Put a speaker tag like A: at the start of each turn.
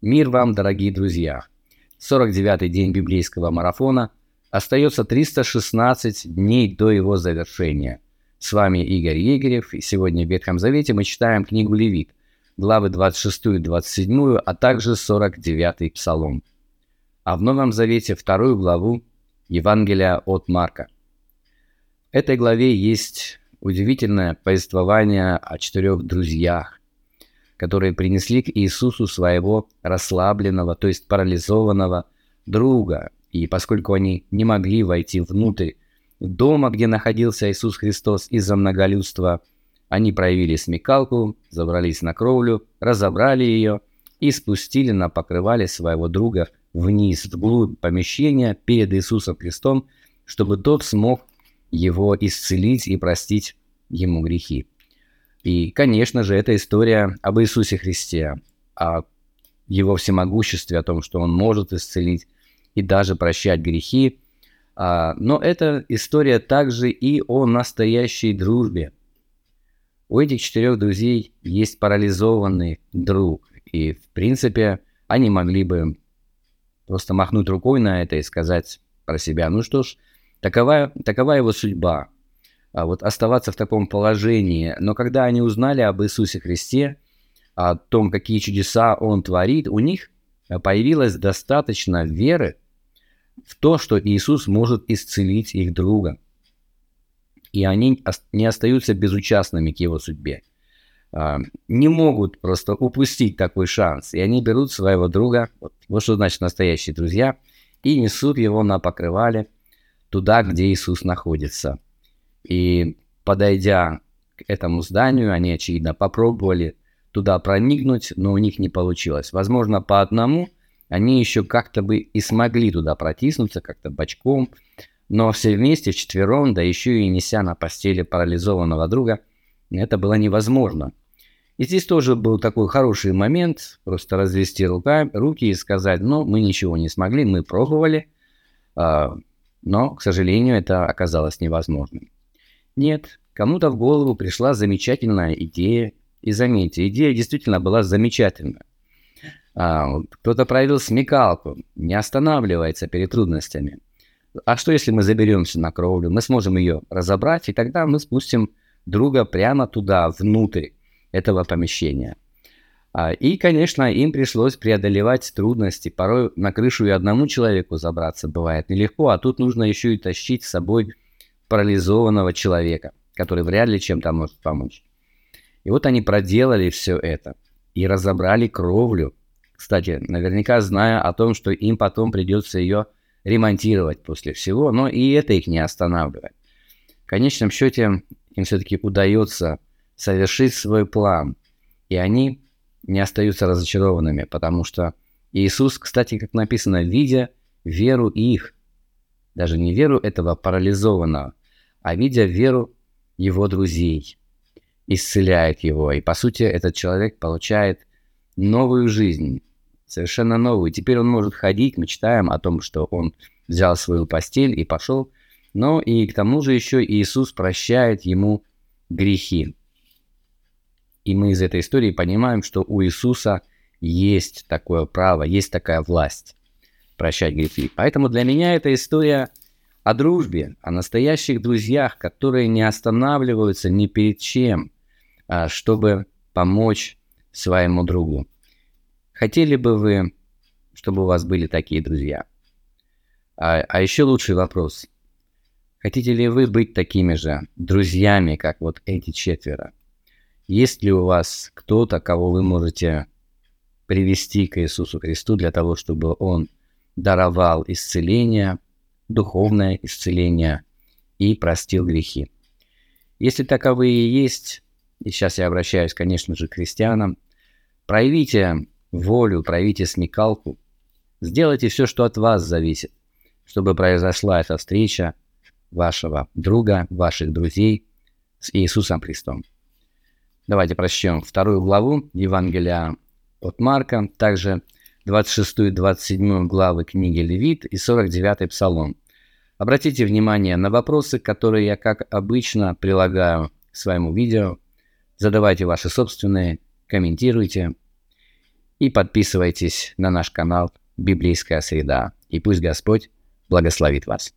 A: Мир вам, дорогие друзья! 49-й день библейского марафона. Остается 316 дней до его завершения. С вами Игорь Егорев, и сегодня в Ветхом Завете мы читаем книгу Левит, главы 26 и 27, а также 49 Псалом. А в Новом Завете вторую главу Евангелия от Марка. В этой главе есть удивительное повествование о четырех друзьях, которые принесли к Иисусу своего расслабленного, то есть парализованного друга. И поскольку они не могли войти внутрь дома, где находился Иисус Христос из-за многолюдства, они проявили смекалку, забрались на кровлю, разобрали ее и спустили на покрывале своего друга вниз, вглубь помещения перед Иисусом Христом, чтобы тот смог его исцелить и простить ему грехи. И, конечно же, это история об Иисусе Христе, о его всемогуществе, о том, что он может исцелить и даже прощать грехи. А, но это история также и о настоящей дружбе. У этих четырех друзей есть парализованный друг, и, в принципе, они могли бы просто махнуть рукой на это и сказать про себя, ну что ж, такова, такова его судьба, вот оставаться в таком положении. Но когда они узнали об Иисусе Христе, о том, какие чудеса Он творит, у них появилось достаточно веры в то, что Иисус может исцелить их друга. И они не остаются безучастными к его судьбе. А, не могут просто упустить такой шанс. И они берут своего друга, вот что значит настоящие друзья, и несут его на покрывале туда, где Иисус находится – и подойдя к этому зданию, они, очевидно, попробовали туда проникнуть, но у них не получилось. Возможно, по одному они еще как-то бы и смогли туда протиснуться, как-то бочком, но все вместе, вчетвером, да еще и неся на постели парализованного друга, это было невозможно. И здесь тоже был такой хороший момент, просто развести рука, руки и сказать, ну, мы ничего не смогли, мы пробовали, э, но, к сожалению, это оказалось невозможным. Нет, кому-то в голову пришла замечательная идея. И заметьте, идея действительно была замечательная. А, кто-то проявил смекалку, не останавливается перед трудностями. А что если мы заберемся на кровлю, мы сможем ее разобрать, и тогда мы спустим друга прямо туда, внутрь этого помещения. А, и, конечно, им пришлось преодолевать трудности. Порой на крышу и одному человеку забраться бывает нелегко, а тут нужно еще и тащить с собой парализованного человека, который вряд ли чем-то может помочь. И вот они проделали все это и разобрали кровлю. Кстати, наверняка зная о том, что им потом придется ее ремонтировать после всего, но и это их не останавливает. В конечном счете им все-таки удается совершить свой план, и они не остаются разочарованными, потому что Иисус, кстати, как написано, видя веру их, даже не веру этого парализованного, а видя веру его друзей, исцеляет его. И по сути этот человек получает новую жизнь, совершенно новую. Теперь он может ходить, мы читаем о том, что он взял свою постель и пошел. Но и к тому же еще Иисус прощает ему грехи. И мы из этой истории понимаем, что у Иисуса есть такое право, есть такая власть прощать грехи. Поэтому для меня эта история о дружбе, о настоящих друзьях, которые не останавливаются ни перед чем, а, чтобы помочь своему другу. Хотели бы вы, чтобы у вас были такие друзья? А, а еще лучший вопрос. Хотите ли вы быть такими же друзьями, как вот эти четверо? Есть ли у вас кто-то, кого вы можете привести к Иисусу Христу для того, чтобы Он даровал исцеление, духовное исцеление и простил грехи. Если таковые есть, и сейчас я обращаюсь, конечно же, к христианам, проявите волю, проявите смекалку, сделайте все, что от вас зависит, чтобы произошла эта встреча вашего друга, ваших друзей с Иисусом Христом. Давайте прочтем вторую главу Евангелия от Марка, также 26-27 главы книги Левит и 49 Псалом. Обратите внимание на вопросы, которые я, как обычно, прилагаю к своему видео. Задавайте ваши собственные, комментируйте. и подписывайтесь на наш канал «Библейская среда». И пусть Господь благословит вас.